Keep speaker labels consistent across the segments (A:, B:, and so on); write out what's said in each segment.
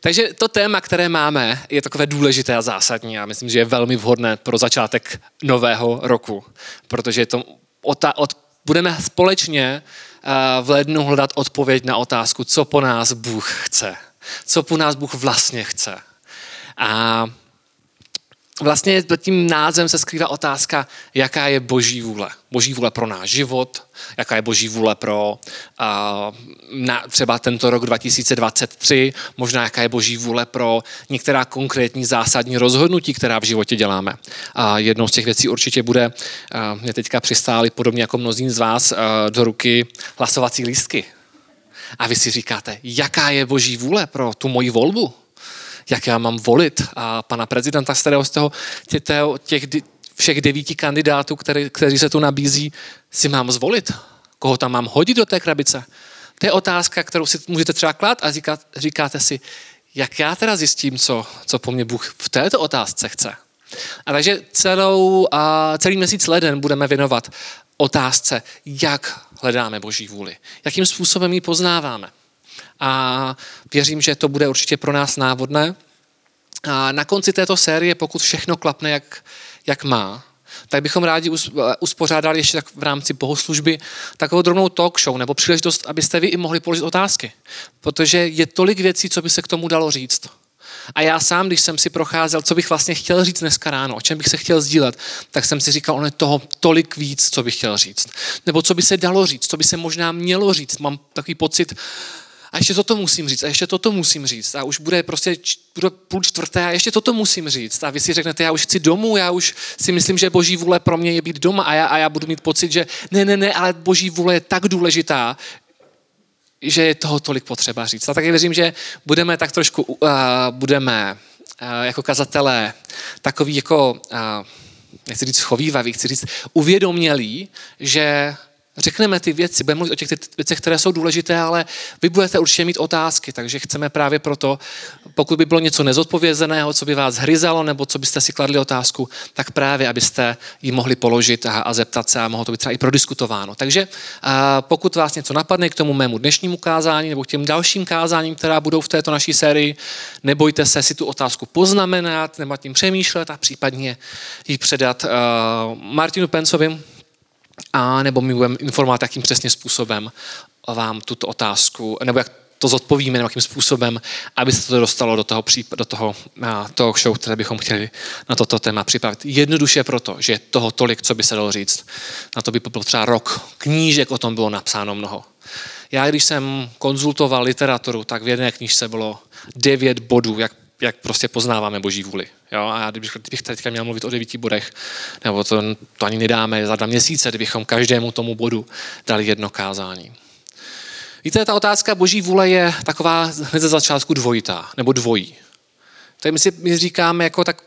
A: Takže to téma, které máme, je takové důležité a zásadní. Já myslím, že je velmi vhodné pro začátek nového roku, protože to od, od, budeme společně uh, v lednu hledat odpověď na otázku, co po nás Bůh chce. Co po nás Bůh vlastně chce. A vlastně pod tím názvem se skrývá otázka, jaká je boží vůle. Boží vůle pro náš život, jaká je boží vůle pro uh, na, třeba tento rok 2023, možná jaká je boží vůle pro některá konkrétní zásadní rozhodnutí, která v životě děláme. A jednou z těch věcí určitě bude, uh, mě teďka přistály podobně jako mnozí z vás, uh, do ruky hlasovací lístky. A vy si říkáte, jaká je boží vůle pro tu moji volbu? Jak já mám volit a pana prezidenta, z kterého z toho, těch, těch všech devíti kandidátů, který, kteří se tu nabízí, si mám zvolit. Koho tam mám hodit do té krabice? To je otázka, kterou si můžete třeba klát a říkat, říkáte si, jak já teda zjistím, co, co po mně Bůh v této otázce chce. A takže celou, a celý měsíc leden budeme věnovat otázce, jak hledáme Boží vůli. Jakým způsobem ji poznáváme a věřím, že to bude určitě pro nás návodné. A na konci této série, pokud všechno klapne, jak, jak má, tak bychom rádi uspořádali ještě tak v rámci bohoslužby takovou drobnou talk show nebo příležitost, abyste vy i mohli položit otázky. Protože je tolik věcí, co by se k tomu dalo říct. A já sám, když jsem si procházel, co bych vlastně chtěl říct dneska ráno, o čem bych se chtěl sdílet, tak jsem si říkal, ono je toho tolik víc, co bych chtěl říct. Nebo co by se dalo říct, co by se možná mělo říct. Mám takový pocit, a ještě toto musím říct, a ještě toto musím říct. A už bude prostě bude půl čtvrté a ještě toto musím říct. A vy si řeknete, já už chci domů, já už si myslím, že boží vůle pro mě je být doma a já, a já budu mít pocit, že ne, ne, ne, ale boží vůle je tak důležitá, že je toho tolik potřeba říct. A taky věřím, že budeme tak trošku, uh, budeme uh, jako kazatelé takový jako, uh, nechci říct schovývavý, chci říct uvědomělý, že řekneme ty věci, budeme mluvit o těch věcech, které jsou důležité, ale vy budete určitě mít otázky, takže chceme právě proto, pokud by bylo něco nezodpovězeného, co by vás hryzalo, nebo co byste si kladli otázku, tak právě, abyste ji mohli položit a, a zeptat se a mohlo to být třeba i prodiskutováno. Takže a pokud vás něco napadne k tomu mému dnešnímu kázání nebo k těm dalším kázáním, která budou v této naší sérii, nebojte se si tu otázku poznamenat nebo tím přemýšlet a případně ji předat uh, Martinu Pencovi, a nebo my budeme informovat, jakým přesně způsobem vám tuto otázku, nebo jak to zodpovíme, nebo jakým způsobem, aby se to dostalo do toho, do toho, toho show, které bychom chtěli na toto téma připravit. Jednoduše proto, že je toho tolik, co by se dalo říct. Na to by byl třeba rok. Knížek o tom bylo napsáno mnoho. Já, když jsem konzultoval literaturu, tak v jedné knižce bylo devět bodů, jak jak prostě poznáváme boží vůli. Jo? A já kdybych, kdybych teďka měl mluvit o devíti bodech, nebo to, to ani nedáme za dva měsíce, kdybychom každému tomu bodu dali jedno kázání. Víte, ta otázka boží vůle je taková hned ze začátku dvojitá, nebo dvojí. Je, my si my říkáme, jako tak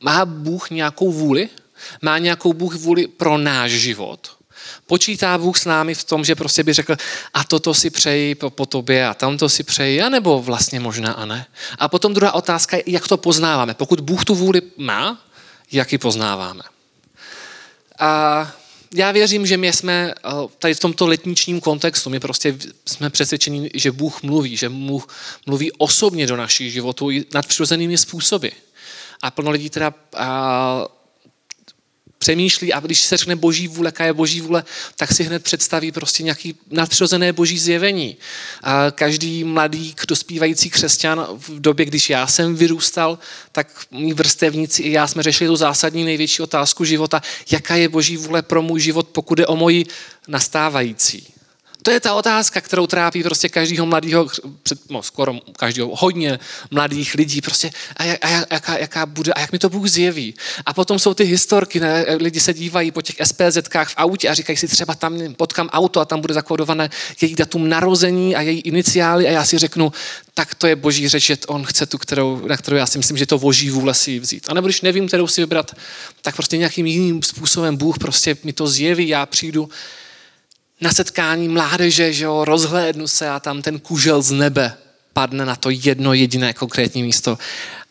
A: má Bůh nějakou vůli? Má nějakou Bůh vůli pro náš život? Počítá Bůh s námi v tom, že prostě by řekl, a toto si přeji po, po tobě a tamto si přeji, anebo vlastně možná a ne. A potom druhá otázka je, jak to poznáváme. Pokud Bůh tu vůli má, jak ji poznáváme. A já věřím, že my jsme eh, tady v tomto letničním kontextu, my prostě jsme přesvědčeni, že Bůh mluví, že Bůh mluví osobně do našich životů nadpřirozenými způsoby. A plno lidí teda přemýšlí a když se řekne boží vůle, jaká je boží vůle, tak si hned představí prostě nějaký nadpřirozené boží zjevení. A každý mladý dospívající křesťan v době, když já jsem vyrůstal, tak mý vrstevníci i já jsme řešili tu zásadní největší otázku života, jaká je boží vůle pro můj život, pokud je o moji nastávající. To je ta otázka, kterou trápí prostě každého mladého, no, skoro každého, hodně mladých lidí. Prostě a, jak, a jaká, jaká bude, a jak mi to Bůh zjeví. A potom jsou ty historky, ne? lidi se dívají po těch SPZkách v autě a říkají si třeba tam potkám auto a tam bude zakódované její datum narození a její iniciály a já si řeknu, tak to je boží řeč, že on chce tu, kterou, na kterou já si myslím, že to boží vůle si vzít. A nebo když nevím, kterou si vybrat, tak prostě nějakým jiným způsobem Bůh prostě mi to zjeví, já přijdu na setkání mládeže, že jo, rozhlédnu se a tam ten kužel z nebe padne na to jedno jediné konkrétní místo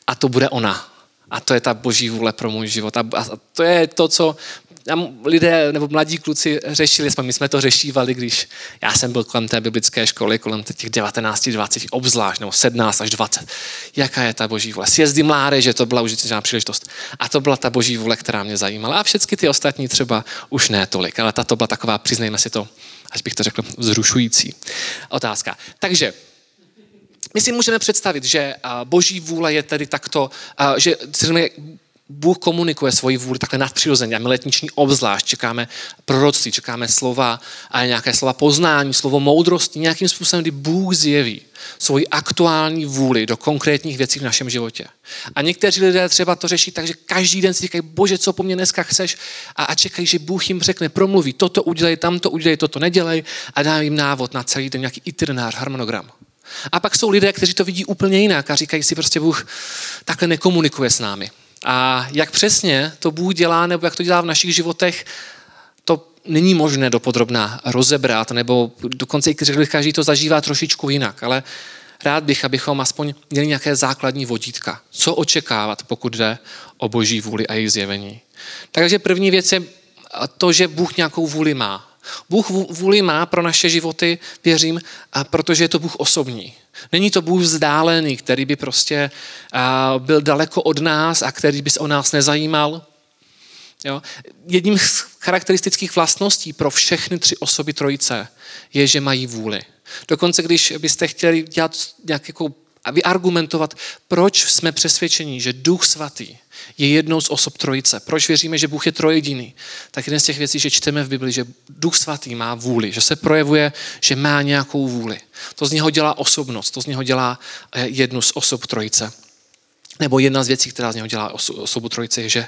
A: a to bude ona. A to je ta boží vůle pro můj život. A, to je to, co tam lidé nebo mladí kluci řešili, my jsme to řešívali, když já jsem byl kolem té biblické školy, kolem těch 19, 20, obzvlášť, nebo 17 až 20. Jaká je ta boží vůle? Sjezdy mládeže, to byla užitečná příležitost. A to byla ta boží vůle, která mě zajímala. A všechny ty ostatní třeba už ne tolik, ale ta to byla taková, přiznejme si to, až bych to řekl, vzrušující otázka. Takže my si můžeme představit, že boží vůle je tedy takto, že Bůh komunikuje svoji vůli takhle nadpřirozeně a my letniční obzvlášť čekáme proroctví, čekáme slova a nějaké slova poznání, slovo moudrosti, nějakým způsobem, kdy Bůh zjeví svoji aktuální vůli do konkrétních věcí v našem životě. A někteří lidé třeba to řeší tak, že každý den si říkají, bože, co po mně dneska chceš a, a čekají, že Bůh jim řekne, promluví, toto udělej, tamto udělej, toto nedělej a dá jim návod na celý den, nějaký itinerář, harmonogram. A pak jsou lidé, kteří to vidí úplně jinak a říkají si prostě, Bůh takhle nekomunikuje s námi. A jak přesně to Bůh dělá, nebo jak to dělá v našich životech, to není možné dopodrobná rozebrat, nebo dokonce i každý to zažívá trošičku jinak, ale rád bych, abychom aspoň měli nějaké základní vodítka. Co očekávat, pokud jde o boží vůli a její zjevení. Takže první věc je to, že Bůh nějakou vůli má. Bůh vůli má pro naše životy, věřím, a protože je to Bůh osobní. Není to Bůh vzdálený, který by prostě byl daleko od nás a který by se o nás nezajímal. Jo? Jedním z charakteristických vlastností pro všechny tři osoby trojice je, že mají vůli. Dokonce, když byste chtěli dělat nějak jako a vyargumentovat, proč jsme přesvědčeni, že Duch Svatý je jednou z osob trojice. Proč věříme, že Bůh je trojediný? Tak jeden z těch věcí, že čteme v Bibli, že Duch Svatý má vůli, že se projevuje, že má nějakou vůli. To z něho dělá osobnost, to z něho dělá eh, jednu z osob trojice. Nebo jedna z věcí, která z něho dělá osobu trojice, je, že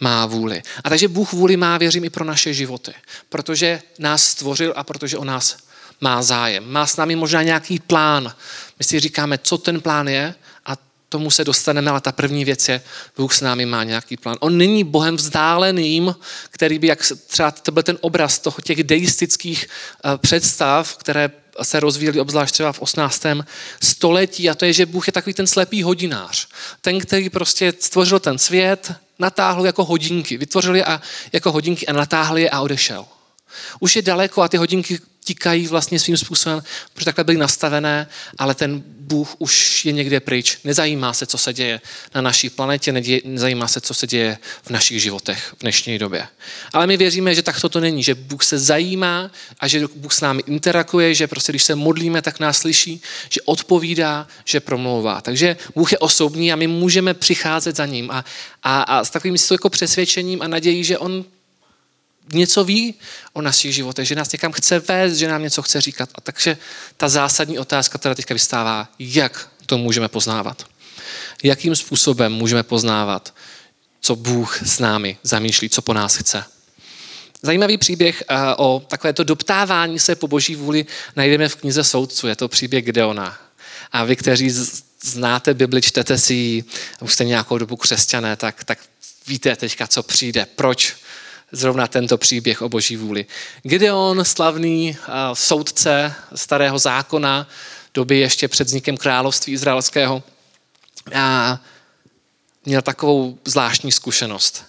A: má vůli. A takže Bůh vůli má, věřím, i pro naše životy. Protože nás stvořil a protože o nás má zájem. Má s námi možná nějaký plán. My si říkáme, co ten plán je a tomu se dostaneme, ale ta první věc je, Bůh s námi má nějaký plán. On není Bohem vzdáleným, který by, jak třeba to byl ten obraz toho těch deistických eh, představ, které se rozvíjeli obzvlášť třeba v 18. století a to je, že Bůh je takový ten slepý hodinář. Ten, který prostě stvořil ten svět, natáhl jako hodinky, vytvořil je a, jako hodinky a natáhl je a odešel. Už je daleko a ty hodinky tikají vlastně svým způsobem, protože takhle byly nastavené, ale ten Bůh už je někde pryč. Nezajímá se, co se děje na naší planetě, nezajímá se, co se děje v našich životech v dnešní době. Ale my věříme, že takto to není, že Bůh se zajímá a že Bůh s námi interakuje, že prostě když se modlíme, tak nás slyší, že odpovídá, že promlouvá. Takže Bůh je osobní a my můžeme přicházet za ním a, a, a s takovým jako přesvědčením a nadějí, že on něco ví o našich životech, že nás někam chce vést, že nám něco chce říkat. A takže ta zásadní otázka, která teďka vystává, jak to můžeme poznávat. Jakým způsobem můžeme poznávat, co Bůh s námi zamýšlí, co po nás chce. Zajímavý příběh eh, o takovéto doptávání se po boží vůli najdeme v knize Soudců. Je to příběh Gedeona. A vy, kteří znáte Bibli, čtete si ji, už jste nějakou dobu křesťané, tak, tak víte teďka, co přijde. Proč zrovna tento příběh o boží vůli. Gideon, slavný soudce starého zákona, doby ještě před vznikem království izraelského, a měl takovou zvláštní zkušenost.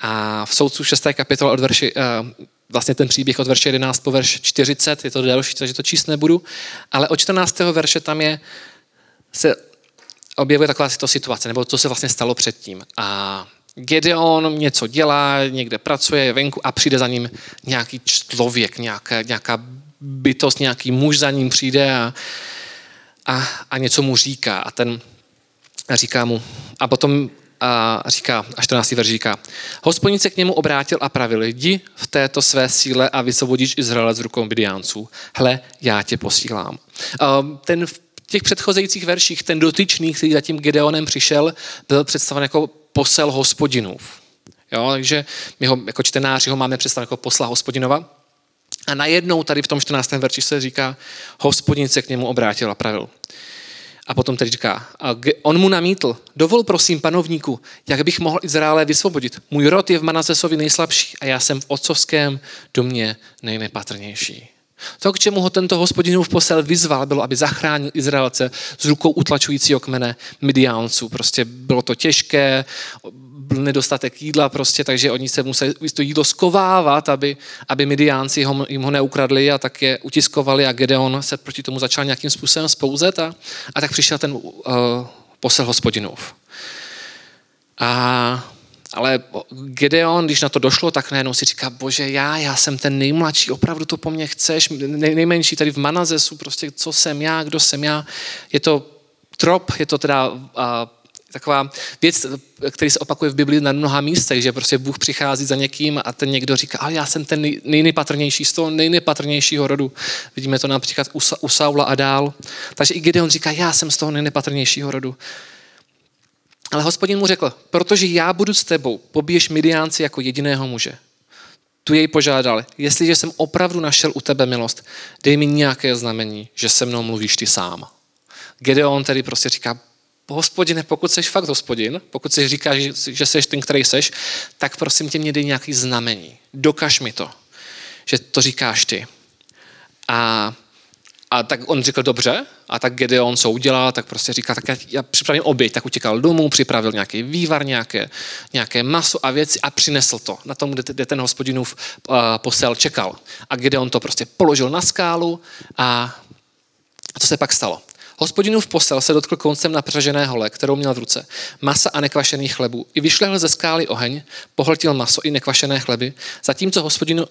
A: A v soudcu 6. kapitole od verši, vlastně ten příběh od verše 11 po verš 40, je to delší, takže to číst nebudu, ale od 14. verše tam je, se objevuje taková situace, nebo co se vlastně stalo předtím. A Gedeon něco dělá, někde pracuje, je venku a přijde za ním nějaký člověk, nějaká, nějaká bytost, nějaký muž za ním přijde a, a, a něco mu říká. A ten říká mu, a potom a říká, a 14. verš říká, hospodin se k němu obrátil a pravil, jdi v této své síle a vysvobodíš Izraele z rukou Midiánců. Hle, já tě posílám. Ten v těch předchozejících verších, ten dotyčný, který za tím Gedeonem přišel, byl představen jako posel hospodinův. Jo, takže my ho jako čtenáři ho máme představit jako posla hospodinova. A najednou tady v tom 14. verši se říká, hospodin se k němu obrátil a pravil. A potom tady říká, on mu namítl, dovol prosím panovníku, jak bych mohl Izraele vysvobodit. Můj rod je v Manasesovi nejslabší a já jsem v otcovském domě nejnepatrnější. To, k čemu ho tento hospodinův posel vyzval, bylo, aby zachránil Izraelce z rukou utlačujícího kmene Midiánců. Prostě bylo to těžké, byl nedostatek jídla prostě, takže oni se museli to jídlo skovávat, aby, aby Midiánci ho, jim ho neukradli a tak je utiskovali a Gedeon se proti tomu začal nějakým způsobem spouzet a, a tak přišel ten uh, posel hospodinův. A ale Gedeon, když na to došlo, tak najednou si říká, bože, já, já jsem ten nejmladší, opravdu to po mně chceš, nej, nejmenší tady v Manazesu, prostě co jsem já, kdo jsem já. Je to trop, je to teda uh, taková věc, který se opakuje v Biblii na mnoha místech, že prostě Bůh přichází za někým a ten někdo říká, ale já jsem ten nej, nejnepatrnější z toho nejnepatrnějšího rodu. Vidíme to například u, u Saula a dál. Takže i Gideon říká, já jsem z toho nejnepatrnějšího rodu. Ale hospodin mu řekl, protože já budu s tebou, pobiješ Midiánci jako jediného muže. Tu jej požádal, jestliže jsem opravdu našel u tebe milost, dej mi nějaké znamení, že se mnou mluvíš ty sám. Gedeon tedy prostě říká, hospodine, pokud jsi fakt hospodin, pokud si říkáš, že jsi ten, který seš, tak prosím tě, mě dej nějaký znamení. Dokaž mi to, že to říkáš ty. A a tak on řekl, dobře, a tak Gedeon co udělal, tak prostě říká, tak já, já připravím oběť, tak utěkal domů, připravil nějaký vývar, nějaké, nějaké maso a věci a přinesl to na tom, kde, kde ten hospodinův uh, posel čekal. A Gedeon to prostě položil na skálu a, a to se pak stalo. Hospodinův posel se dotkl koncem napřažené hole, kterou měl v ruce, masa a nekvašených chlebů. I vyšlehl ze skály oheň, pohltil maso i nekvašené chleby, zatímco hospodinův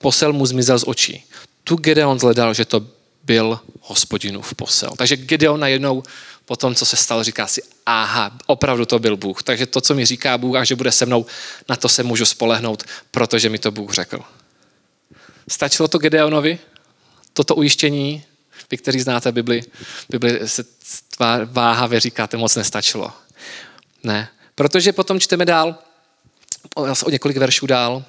A: posel mu zmizel z očí. Tu Gedeon zhledal, že to byl hospodinův posel. Takže Gideon najednou po tom, co se stalo, říká si, aha, opravdu to byl Bůh. Takže to, co mi říká Bůh a že bude se mnou, na to se můžu spolehnout, protože mi to Bůh řekl. Stačilo to Gedeonovi? Toto ujištění, vy, kteří znáte Bibli, Bibli se váhavě říkáte, moc nestačilo. Ne. Protože potom čteme dál, o několik veršů dál,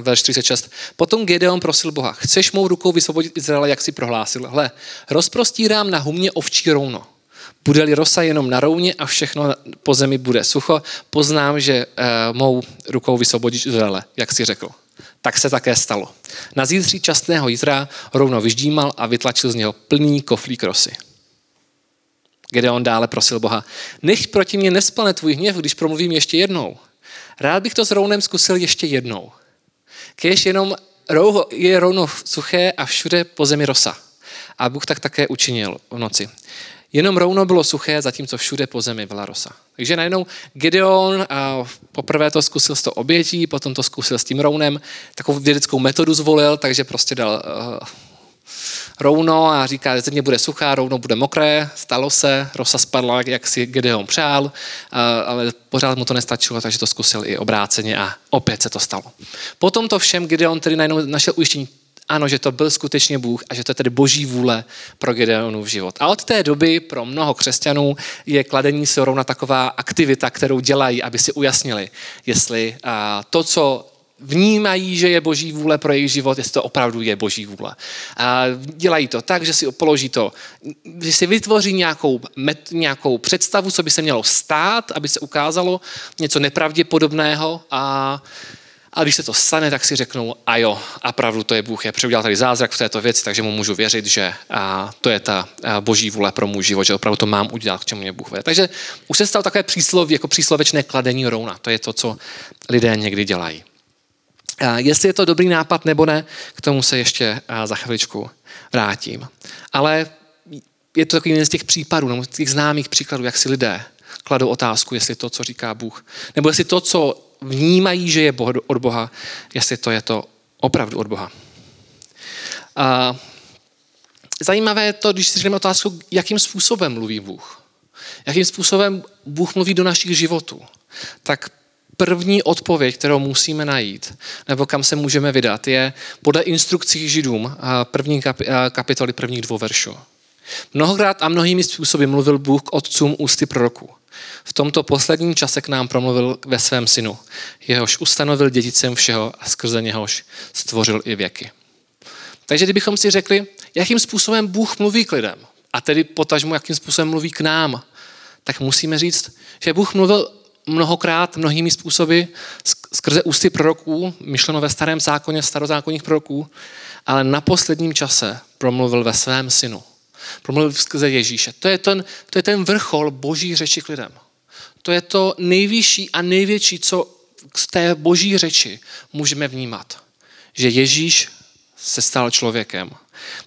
A: verš 36. Potom Gedeon prosil Boha, chceš mou rukou vysvobodit Izraela, jak si prohlásil? Hle, rozprostírám na humě ovčí rouno. Bude-li rosa jenom na rouně a všechno po zemi bude sucho, poznám, že uh, mou rukou vysvobodíš Izraele, jak si řekl. Tak se také stalo. Na zítří častného jítra rovno vyždímal a vytlačil z něho plný koflík rosy. Gedeon dále prosil Boha, nech proti mě nesplne tvůj hněv, když promluvím ještě jednou. Rád bych to s rounem zkusil ještě jednou. Kež jenom rouho je rovno suché a všude po zemi rosa. A Bůh tak také učinil v noci. Jenom rouno bylo suché, zatímco všude po zemi byla rosa. Takže najednou Gideon a poprvé to zkusil s to obětí, potom to zkusil s tím rounem, takovou vědeckou metodu zvolil, takže prostě dal uh, rouno a říká, že země bude suchá, rouno bude mokré, stalo se, rosa spadla, jak si Gedeon přál, ale pořád mu to nestačilo, takže to zkusil i obráceně a opět se to stalo. Potom to všem Gedeon tedy najednou našel ujištění, ano, že to byl skutečně Bůh a že to je tedy boží vůle pro Gedeonův život. A od té doby pro mnoho křesťanů je kladení se rovna taková aktivita, kterou dělají, aby si ujasnili, jestli to, co vnímají, že je boží vůle pro jejich život, jestli to opravdu je boží vůle. A dělají to tak, že si položí to, že si vytvoří nějakou, met, nějakou představu, co by se mělo stát, aby se ukázalo něco nepravděpodobného a a když se to stane, tak si řeknou, a jo, a pravdu to je Bůh, je přeudělal tady zázrak v této věci, takže mu můžu věřit, že a, to je ta a, boží vůle pro můj život, že opravdu to mám udělat, k čemu mě Bůh vede. Takže už se stalo takové přísloví, jako příslovečné kladení rouna. To je to, co lidé někdy dělají. Jestli je to dobrý nápad nebo ne, k tomu se ještě za chviličku vrátím. Ale je to takový jeden z těch případů, nebo těch známých příkladů, jak si lidé kladou otázku, jestli to, co říká Bůh, nebo jestli to, co vnímají, že je od Boha, jestli to je to opravdu od Boha. Zajímavé je to, když si řekneme otázku, jakým způsobem mluví Bůh. Jakým způsobem Bůh mluví do našich životů. Tak první odpověď, kterou musíme najít, nebo kam se můžeme vydat, je podle instrukcí židům první kapitoly prvních dvou veršů. Mnohokrát a mnohými způsoby mluvil Bůh k otcům ústy proroků. V tomto posledním čase k nám promluvil ve svém synu, jehož ustanovil dědicem všeho a skrze něhož stvořil i věky. Takže kdybychom si řekli, jakým způsobem Bůh mluví k lidem, a tedy potažmu, jakým způsobem mluví k nám, tak musíme říct, že Bůh mluvil mnohokrát, mnohými způsoby, skrze ústy proroků, myšleno ve starém zákoně, starozákonních proroků, ale na posledním čase promluvil ve svém synu. Promluvil skrze Ježíše. To je ten, to je ten vrchol boží řeči k lidem. To je to nejvyšší a největší, co z té boží řeči můžeme vnímat. Že Ježíš se stal člověkem.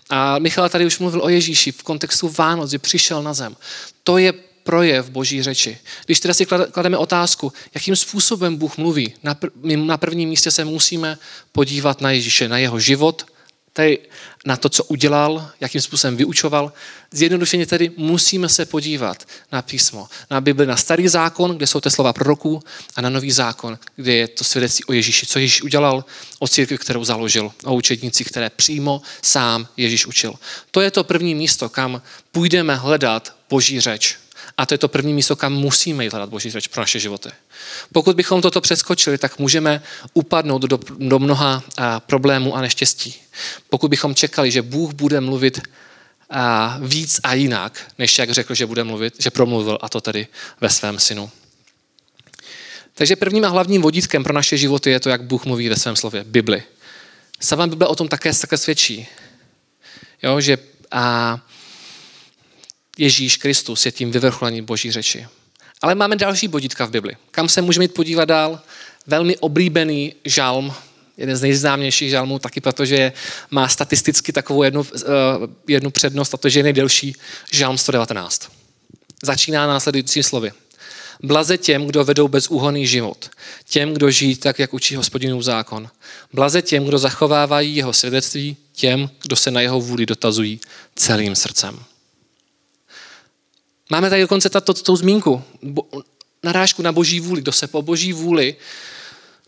A: A Michal tady už mluvil o Ježíši v kontextu Vánoc, že přišel na zem. To je projev boží řeči. Když teda si klademe otázku, jakým způsobem Bůh mluví, na, pr- na prvním místě se musíme podívat na Ježíše, na jeho život, tady na to, co udělal, jakým způsobem vyučoval. Zjednodušeně tedy musíme se podívat na písmo, na Bibli, na starý zákon, kde jsou ty slova proroků, a na nový zákon, kde je to svědectví o Ježíši, co Ježíš udělal, o církvi, kterou založil, o učednících, které přímo sám Ježíš učil. To je to první místo, kam půjdeme hledat Boží řeč. A to je to první místo, kam musíme jít hledat Boží řeč pro naše životy. Pokud bychom toto přeskočili, tak můžeme upadnout do, do mnoha a, problémů a neštěstí. Pokud bychom čekali, že Bůh bude mluvit a, víc a jinak, než jak řekl, že bude mluvit, že promluvil, a to tedy ve svém synu. Takže prvním a hlavním vodítkem pro naše životy je to, jak Bůh mluví ve svém slově, Bibli. Sama Bible o tom také, také svědčí. Jo, že a, Ježíš Kristus je tím vyvrcholením boží řeči. Ale máme další bodítka v Bibli. Kam se můžeme jít podívat dál? Velmi oblíbený žalm, jeden z nejznámějších žalmů, taky protože má statisticky takovou jednu, uh, jednu přednost, a to, že je nejdelší žalm 119. Začíná následujícím slovy. Blaze těm, kdo vedou bezúhonný život. Těm, kdo žijí tak, jak učí hospodinův zákon. Blaze těm, kdo zachovávají jeho svědectví. Těm, kdo se na jeho vůli dotazují celým srdcem. Máme tady dokonce tato, tou zmínku, bo, narážku na boží vůli, kdo se po boží vůli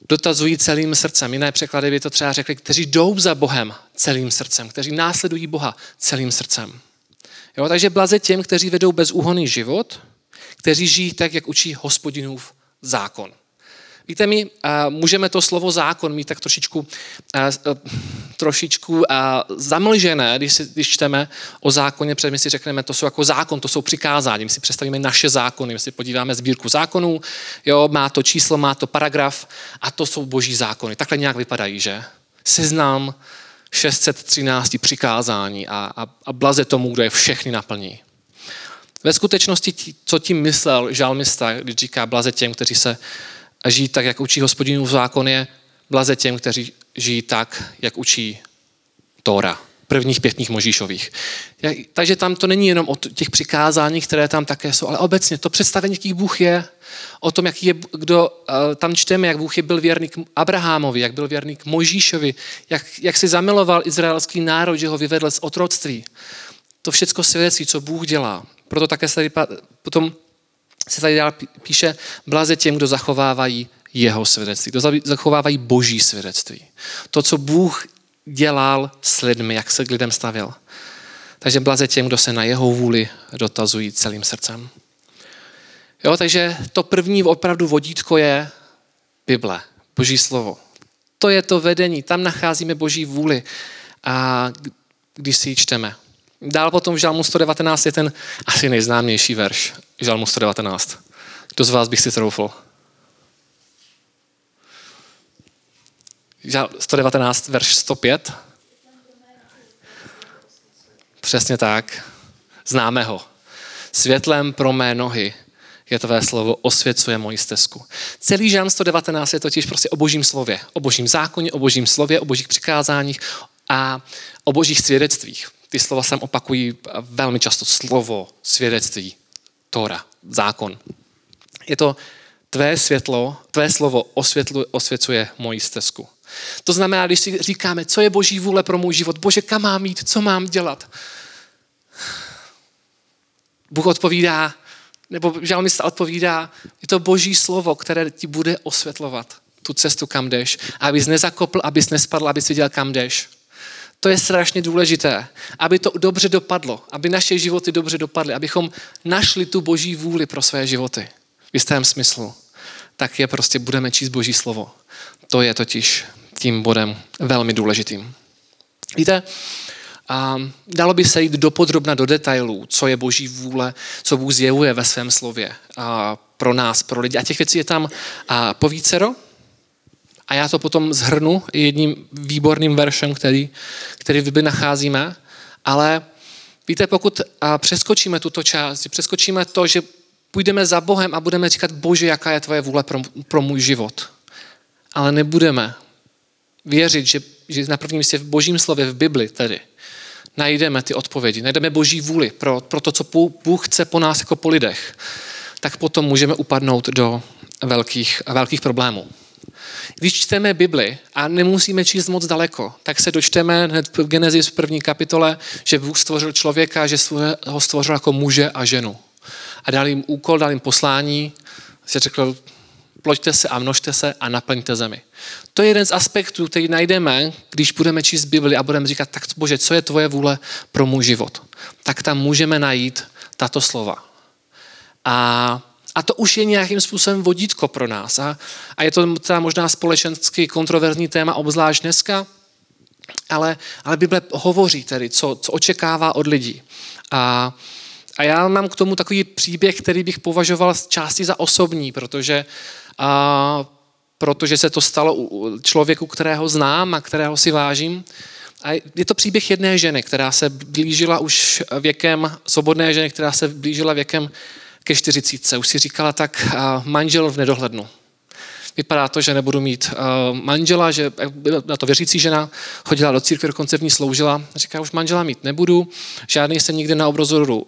A: dotazují celým srdcem. Jiné překlady by to třeba řekli, kteří jdou za Bohem celým srdcem, kteří následují Boha celým srdcem. Jo, takže blaze těm, kteří vedou bezúhonný život, kteří žijí tak, jak učí hospodinův zákon. Víte, my můžeme to slovo zákon mít tak trošičku, trošičku zamlžené, když, si, když čteme o zákoně, protože my si řekneme, to jsou jako zákon, to jsou přikázání, my si představíme naše zákony, my si podíváme sbírku zákonů, jo, má to číslo, má to paragraf a to jsou boží zákony. Takhle nějak vypadají, že? Seznam 613 přikázání a, a, a blaze tomu, kdo je všechny naplní. Ve skutečnosti, co tím myslel žalmista, když říká blaze těm, kteří se a žijí tak, jak učí hospodinův zákon, je blaze těm, kteří žijí tak, jak učí Tóra, prvních pětních Možíšových. Takže tam to není jenom o těch přikázáních, které tam také jsou, ale obecně to představení, jaký Bůh je, o tom, jaký je, kdo, eh, tam čteme, jak Bůh je byl věrný k Abrahamovi, jak byl věrný k Možíšovi, jak, jak si zamiloval izraelský národ, že ho vyvedl z otroctví. To všechno svědectví, co Bůh dělá. Proto také se tady potom se tady dál píše, blaze těm, kdo zachovávají jeho svědectví, kdo zachovávají boží svědectví. To, co Bůh dělal s lidmi, jak se k lidem stavil. Takže blaze těm, kdo se na jeho vůli dotazují celým srdcem. Jo, takže to první opravdu vodítko je Bible, Boží slovo. To je to vedení, tam nacházíme Boží vůli, a když si ji čteme. Dál potom v Žalmu 119 je ten asi nejznámější verš. Žalmu 119. Kdo z vás bych si troufl? Žal 119, verš 105. Přesně tak. Známe ho. Světlem pro mé nohy je tvé slovo, osvěcuje moji stezku. Celý žán 119 je totiž prostě o božím slově, o božím zákoně, o božím slově, o božích přikázáních a o božích svědectvích ty slova sem opakují velmi často. Slovo, svědectví, Tora, zákon. Je to tvé světlo, tvé slovo osvětlu, osvěcuje moji stezku. To znamená, když si říkáme, co je boží vůle pro můj život, bože, kam mám jít, co mám dělat, Bůh odpovídá, nebo žalmista odpovídá, je to boží slovo, které ti bude osvětlovat tu cestu, kam jdeš. Abys nezakopl, abys nespadl, abys viděl, kam jdeš. To je strašně důležité, aby to dobře dopadlo, aby naše životy dobře dopadly, abychom našli tu boží vůli pro své životy v jistém smyslu. Tak je prostě budeme číst boží slovo. To je totiž tím bodem velmi důležitým. Víte, a dalo by se jít do podrobna do detailů, co je boží vůle, co Bůh zjevuje ve svém slově a pro nás, pro lidi. A těch věcí je tam a povícero, A já to potom zhrnu jedním výborným veršem, který, který v Bibli nacházíme. Ale víte, pokud přeskočíme tuto část, přeskočíme to, že půjdeme za Bohem a budeme říkat, Bože, jaká je tvoje vůle pro, pro můj život. Ale nebudeme věřit, že, že na prvním místě v božím slově, v Bibli tedy, najdeme ty odpovědi, najdeme boží vůli pro, pro to, co Bůh chce po nás jako po lidech, tak potom můžeme upadnout do velkých, velkých problémů. Když čteme Bibli a nemusíme číst moc daleko, tak se dočteme hned v Genesis v první kapitole, že Bůh stvořil člověka, že ho stvořil jako muže a ženu. A dal jim úkol, dal jim poslání, že řekl, ploďte se a množte se a naplňte zemi. To je jeden z aspektů, který najdeme, když budeme číst Bibli a budeme říkat, tak bože, co je tvoje vůle pro můj život? Tak tam můžeme najít tato slova. A, a to už je nějakým způsobem vodítko pro nás. A, a je to teda možná společensky kontroverzní téma, obzvlášť dneska, ale, ale Bible hovoří tedy, co, co očekává od lidí. A, a já mám k tomu takový příběh, který bych považoval z části za osobní, protože a protože se to stalo u člověku, kterého znám a kterého si vážím. A je to příběh jedné ženy, která se blížila už věkem, svobodné ženy, která se blížila věkem ke 40. Už si říkala tak manžel v nedohlednu. Vypadá to, že nebudu mít manžela, že na to věřící žena chodila do církve, dokonce v ní sloužila. Říká, už manžela mít nebudu, žádný se nikdy na obrozoru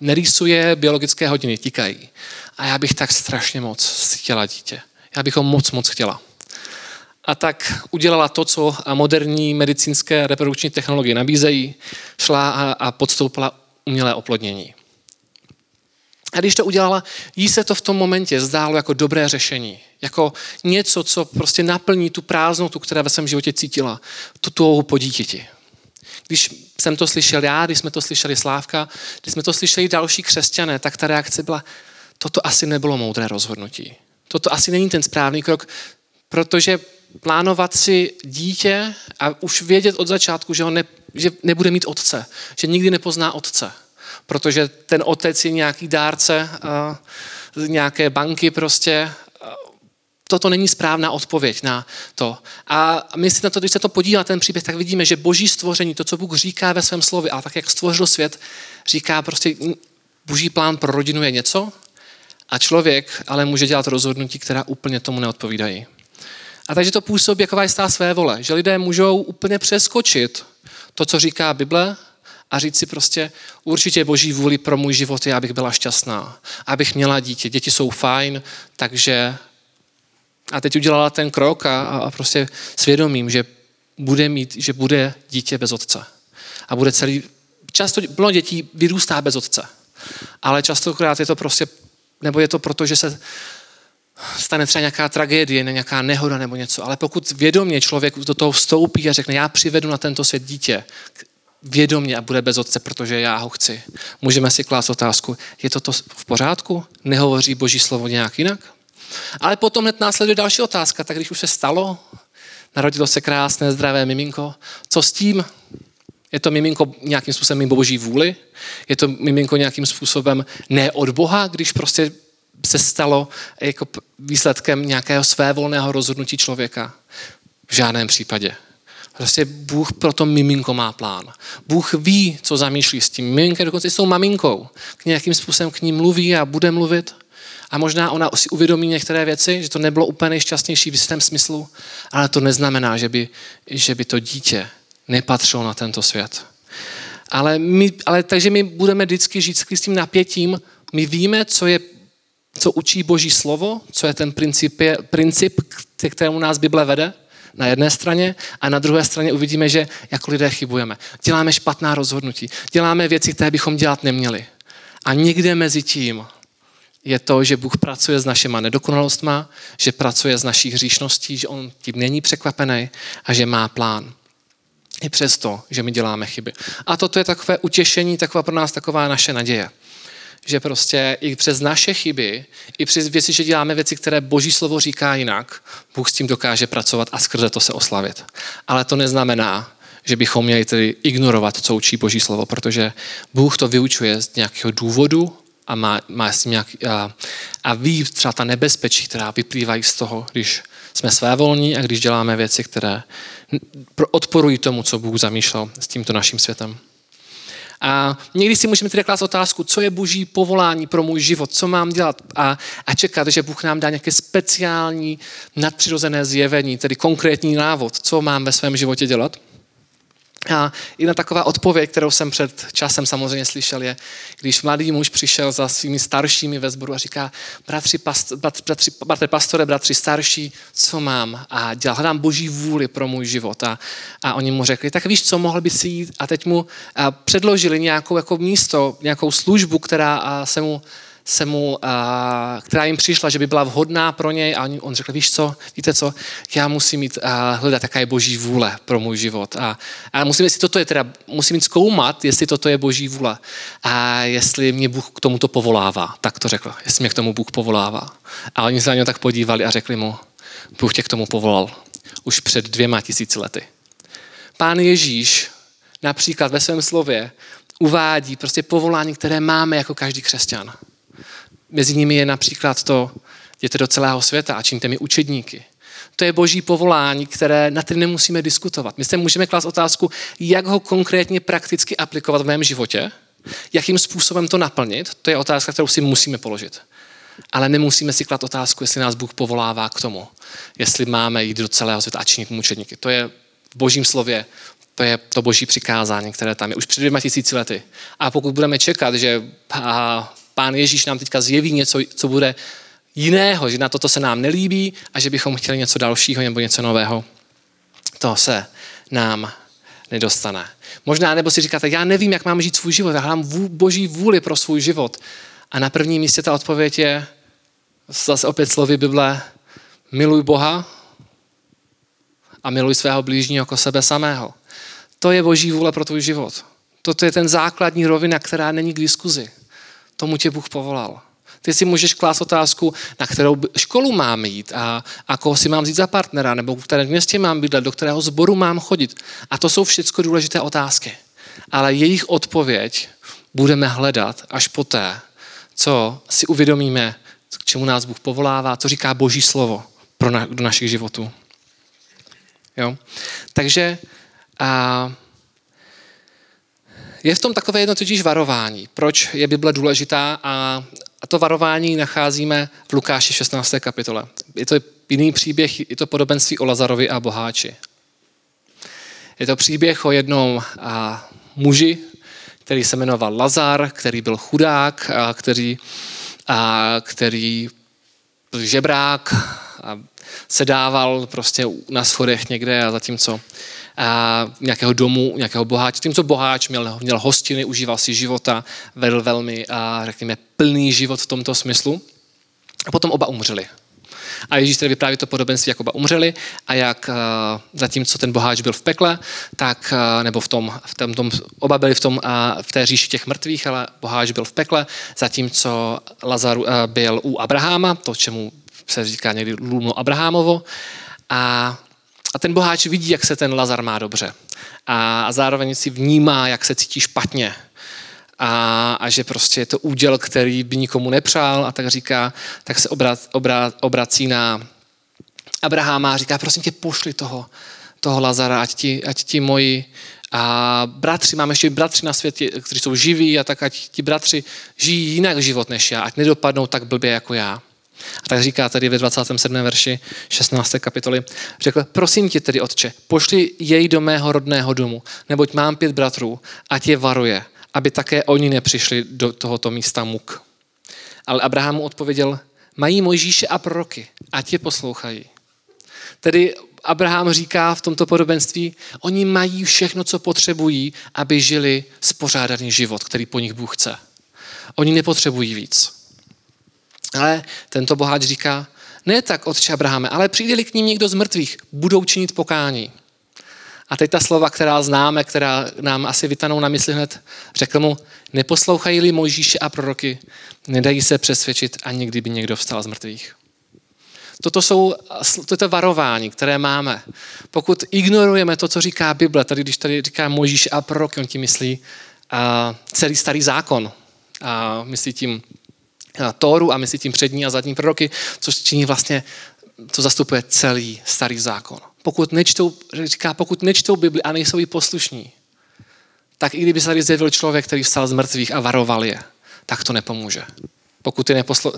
A: nerýsuje, biologické hodiny tikají. A já bych tak strašně moc chtěla dítě. Já bych ho moc, moc chtěla. A tak udělala to, co moderní medicínské reprodukční technologie nabízejí, šla a, a podstoupila umělé oplodnění. A když to udělala, jí se to v tom momentě zdálo jako dobré řešení. Jako něco, co prostě naplní tu prázdnotu, která ve svém životě cítila. Tu touhu po dítěti. Když jsem to slyšel já, když jsme to slyšeli Slávka, když jsme to slyšeli další křesťané, tak ta reakce byla, toto asi nebylo moudré rozhodnutí. Toto asi není ten správný krok, protože plánovat si dítě a už vědět od začátku, že, ho ne, že nebude mít otce, že nikdy nepozná otce, protože ten otec je nějaký dárce z nějaké banky prostě. Toto není správná odpověď na to. A my si na to, když se to podívá ten příběh, tak vidíme, že boží stvoření, to, co Bůh říká ve svém slově, a tak, jak stvořil svět, říká prostě, boží plán pro rodinu je něco, a člověk ale může dělat rozhodnutí, která úplně tomu neodpovídají. A takže to působí jako své vole, že lidé můžou úplně přeskočit to, co říká Bible a říct si prostě, určitě boží vůli pro můj život je, abych byla šťastná, abych měla dítě. Děti jsou fajn, takže a teď udělala ten krok a, a prostě svědomím, že bude mít, že bude dítě bez otce. A bude celý, často plno dětí vyrůstá bez otce. Ale častokrát je to prostě nebo je to proto, že se stane třeba nějaká tragédie, nějaká nehoda nebo něco. Ale pokud vědomě člověk do toho vstoupí a řekne, já přivedu na tento svět dítě, vědomě a bude bez otce, protože já ho chci. Můžeme si klást otázku, je to to v pořádku? Nehovoří boží slovo nějak jinak? Ale potom hned následuje další otázka, tak když už se stalo, narodilo se krásné, zdravé miminko, co s tím? Je to miminko nějakým způsobem boží vůli? Je to miminko nějakým způsobem ne od Boha, když prostě se stalo jako výsledkem nějakého svévolného rozhodnutí člověka? V žádném případě. Prostě Bůh pro to miminko má plán. Bůh ví, co zamýšlí s tím. Miminka dokonce s tou maminkou. K nějakým způsobem k ní mluví a bude mluvit. A možná ona si uvědomí některé věci, že to nebylo úplně nejšťastnější v jistém smyslu, ale to neznamená, že by, že by to dítě nepatřilo na tento svět. Ale, my, ale takže my budeme vždycky žít s tím napětím, my víme, co je co učí Boží slovo, co je ten princip, princip, k kterému nás Bible vede, na jedné straně a na druhé straně uvidíme, že jako lidé chybujeme. Děláme špatná rozhodnutí, děláme věci, které bychom dělat neměli. A někde mezi tím je to, že Bůh pracuje s našima nedokonalostma, že pracuje s naší hříšností, že On tím není překvapený a že má plán. I přesto, že my děláme chyby. A toto je takové utěšení, taková pro nás taková naše naděje. Že prostě i přes naše chyby, i přes věci, že děláme věci, které Boží slovo říká jinak, Bůh s tím dokáže pracovat a skrze to se oslavit. Ale to neznamená, že bychom měli tedy ignorovat, co učí Boží slovo, protože Bůh to vyučuje z nějakého důvodu a má, má s tím nějaký, a, a ví třeba ta nebezpečí, která vyplývají z toho, když jsme svévolní a když děláme věci, které odporují tomu, co Bůh zamýšlel s tímto naším světem. A někdy si můžeme tedy klást otázku, co je boží povolání pro můj život, co mám dělat a, a čekat, že Bůh nám dá nějaké speciální nadpřirozené zjevení, tedy konkrétní návod, co mám ve svém životě dělat. A jedna taková odpověď, kterou jsem před časem samozřejmě slyšel, je, když mladý muž přišel za svými staršími ve sboru a říká, bratři, past, bratři, bratři pastore, bratři starší, co mám? A dělal, hledám boží vůli pro můj život. A, a oni mu řekli, tak víš co, mohl by si jít a teď mu a předložili nějakou jako místo, nějakou službu, která se mu se mu, a, která jim přišla, že by byla vhodná pro něj a on řekl, víš co, víte co, já musím mít, a, hledat, jaká je boží vůle pro můj život. A, a musím, jestli toto je teda, musím mít zkoumat, jestli toto je boží vůle a jestli mě Bůh k tomuto povolává. Tak to řekl, jestli mě k tomu Bůh povolává. A oni se na něj tak podívali a řekli mu, Bůh tě k tomu povolal už před dvěma tisíci lety. Pán Ježíš například ve svém slově uvádí prostě povolání, které máme jako každý křesťan. Mezi nimi je například to, jděte do celého světa a čiňte mi učedníky. To je boží povolání, které, na které nemusíme diskutovat. My se můžeme klást otázku, jak ho konkrétně prakticky aplikovat v mém životě, jakým způsobem to naplnit, to je otázka, kterou si musíme položit. Ale nemusíme si klát otázku, jestli nás Bůh povolává k tomu, jestli máme jít do celého světa a činit mučedníky. To je v božím slově, to je to boží přikázání, které tam je už před dvěma tisíci lety. A pokud budeme čekat, že pán Ježíš nám teďka zjeví něco, co bude jiného, že na toto se nám nelíbí a že bychom chtěli něco dalšího nebo něco nového. To se nám nedostane. Možná, nebo si říkáte, já nevím, jak mám žít svůj život, já hledám boží vůli pro svůj život. A na prvním místě ta odpověď je, zase opět slovy Bible, miluj Boha a miluj svého blížního jako sebe samého. To je boží vůle pro tvůj život. Toto je ten základní rovina, která není k diskuzi tomu tě Bůh povolal. Ty si můžeš klást otázku, na kterou školu mám jít a, a koho si mám vzít za partnera, nebo v kterém městě mám bydlet, do kterého sboru mám chodit. A to jsou všechno důležité otázky. Ale jejich odpověď budeme hledat až poté, co si uvědomíme, k čemu nás Bůh povolává, co říká Boží slovo pro na, do našich životů. Jo? Takže a, je v tom takové jedno totiž varování. Proč je Bible důležitá a, a to varování nacházíme v Lukáši 16. kapitole. Je to jiný příběh, je to podobenství o Lazarovi a boháči. Je to příběh o jednom a, muži, který se jmenoval Lazar, který byl chudák, a, který, a, který byl žebrák a sedával prostě na schodech někde a zatímco nějakého domu, nějakého boháče. Tím, co boháč měl, měl hostiny, užíval si života, vedl velmi, řekněme, plný život v tomto smyslu. A potom oba umřeli. A Ježíš tedy vypráví to podobenství, jak oba umřeli a jak zatímco ten boháč byl v pekle, tak, nebo v tom, v tom, tom oba byli v, tom, v té říši těch mrtvých, ale boháč byl v pekle, zatímco Lazar byl u Abraháma, to, čemu se říká někdy lůno Abrahámovo. A a ten boháč vidí, jak se ten Lazar má dobře. A zároveň si vnímá, jak se cítí špatně. A, a že prostě je to úděl, který by nikomu nepřál a tak říká, tak se obrat, obrat, obrací na Abraháma a říká, prosím tě, pošli toho, toho Lazara, ať ti, ať ti moji a bratři, máme ještě bratři na světě, kteří jsou živí a tak ať ti bratři žijí jinak život než já, ať nedopadnou tak blbě jako já. A tak říká tady ve 27. verši 16. kapitoly, řekl, prosím tě tedy, otče, pošli jej do mého rodného domu, neboť mám pět bratrů, ať je varuje, aby také oni nepřišli do tohoto místa muk. Ale Abraham mu odpověděl, mají Mojžíše a proroky, ať je poslouchají. Tedy Abraham říká v tomto podobenství, oni mají všechno, co potřebují, aby žili spořádaný život, který po nich Bůh chce. Oni nepotřebují víc. Ale tento boháč říká, ne tak, otče Abrahame, ale přijde-li k ním někdo z mrtvých, budou činit pokání. A teď ta slova, která známe, která nám asi vytanou na mysli hned, řekl mu, neposlouchají-li Mojžíše a proroky, nedají se přesvědčit ani kdyby někdo vstal z mrtvých. Toto jsou toto varování, které máme. Pokud ignorujeme to, co říká Bible, tady když tady říká Mojžíš a proroky, on tím myslí a celý starý zákon. A myslí tím Tóru a myslí tím přední a zadní proroky, což činí vlastně to zastupuje celý starý zákon. Pokud nečtou, říká, pokud nečtou Bibli a nejsou jí poslušní, tak i kdyby se tady zjevil člověk, který vstal z mrtvých a varoval je, tak to nepomůže. Pokud ty neposlo...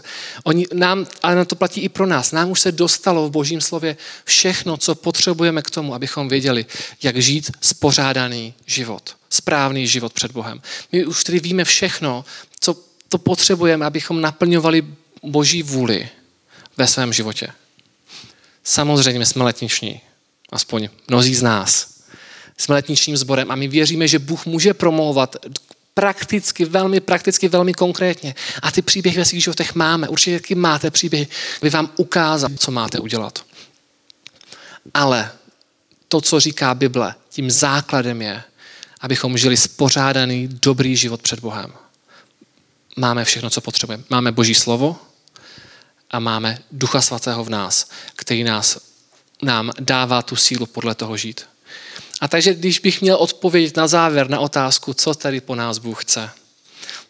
A: Oni nám, ale na to platí i pro nás. Nám už se dostalo v božím slově všechno, co potřebujeme k tomu, abychom věděli, jak žít spořádaný život. Správný život před Bohem. My už tedy víme všechno, co to potřebujeme, abychom naplňovali boží vůli ve svém životě. Samozřejmě jsme letniční, aspoň mnozí z nás. Jsme letničním sborem a my věříme, že Bůh může promlouvat prakticky, velmi prakticky, velmi konkrétně. A ty příběhy ve svých životech máme. Určitě taky máte příběhy, aby vám ukázal, co máte udělat. Ale to, co říká Bible, tím základem je, abychom žili spořádaný, dobrý život před Bohem. Máme všechno, co potřebujeme. Máme Boží slovo a máme Ducha Svatého v nás, který nás, nám dává tu sílu podle toho žít. A takže když bych měl odpovědět na závěr na otázku, co tady po nás Bůh chce,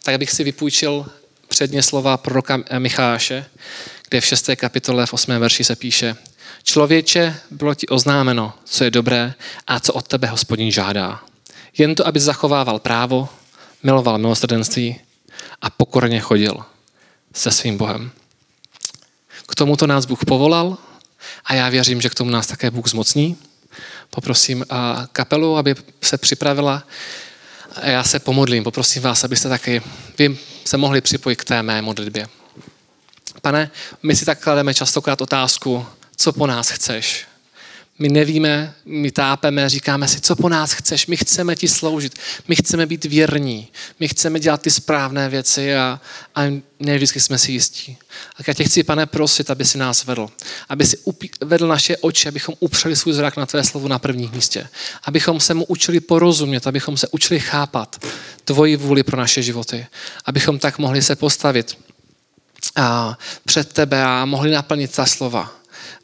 A: tak bych si vypůjčil předně slova proroka Micháše, kde v 6. kapitole v 8. verši se píše Člověče, bylo ti oznámeno, co je dobré a co od tebe hospodin žádá. Jen to, aby zachovával právo, miloval milosrdenství a pokorně chodil se svým Bohem. K tomuto nás Bůh povolal a já věřím, že k tomu nás také Bůh zmocní. Poprosím kapelu, aby se připravila. A já se pomodlím. Poprosím vás, abyste taky vy se mohli připojit k té mé modlitbě. Pane, my si tak klademe častokrát otázku, co po nás chceš. My nevíme, my tápeme, říkáme si, co po nás chceš, my chceme ti sloužit, my chceme být věrní, my chceme dělat ty správné věci a, a ne vždycky jsme si jistí. A já tě chci, pane, prosit, aby si nás vedl, aby si upí, vedl naše oči, abychom upřeli svůj zrak na tvé slovo na prvním místě, abychom se mu učili porozumět, abychom se učili chápat tvoji vůli pro naše životy, abychom tak mohli se postavit a před tebe a mohli naplnit ta slova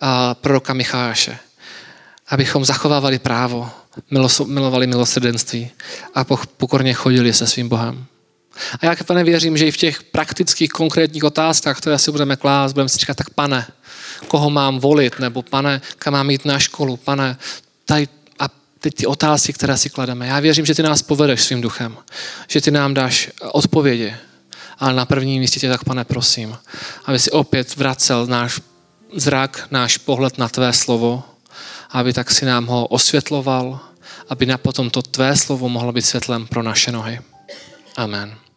A: a proroka Micháše abychom zachovávali právo, milovali milosrdenství a pokorně chodili se svým Bohem. A já, pane, věřím, že i v těch praktických, konkrétních otázkách, které si budeme klást, budeme si říkat, tak pane, koho mám volit, nebo pane, kam mám jít na školu, pane, tady, a teď ty otázky, které si klademe. Já věřím, že ty nás povedeš svým duchem, že ty nám dáš odpovědi, ale na prvním místě tě tak, pane, prosím, aby si opět vracel náš zrak, náš pohled na tvé slovo, aby tak si nám ho osvětloval, aby na potom to tvé slovo mohlo být světlem pro naše nohy. Amen.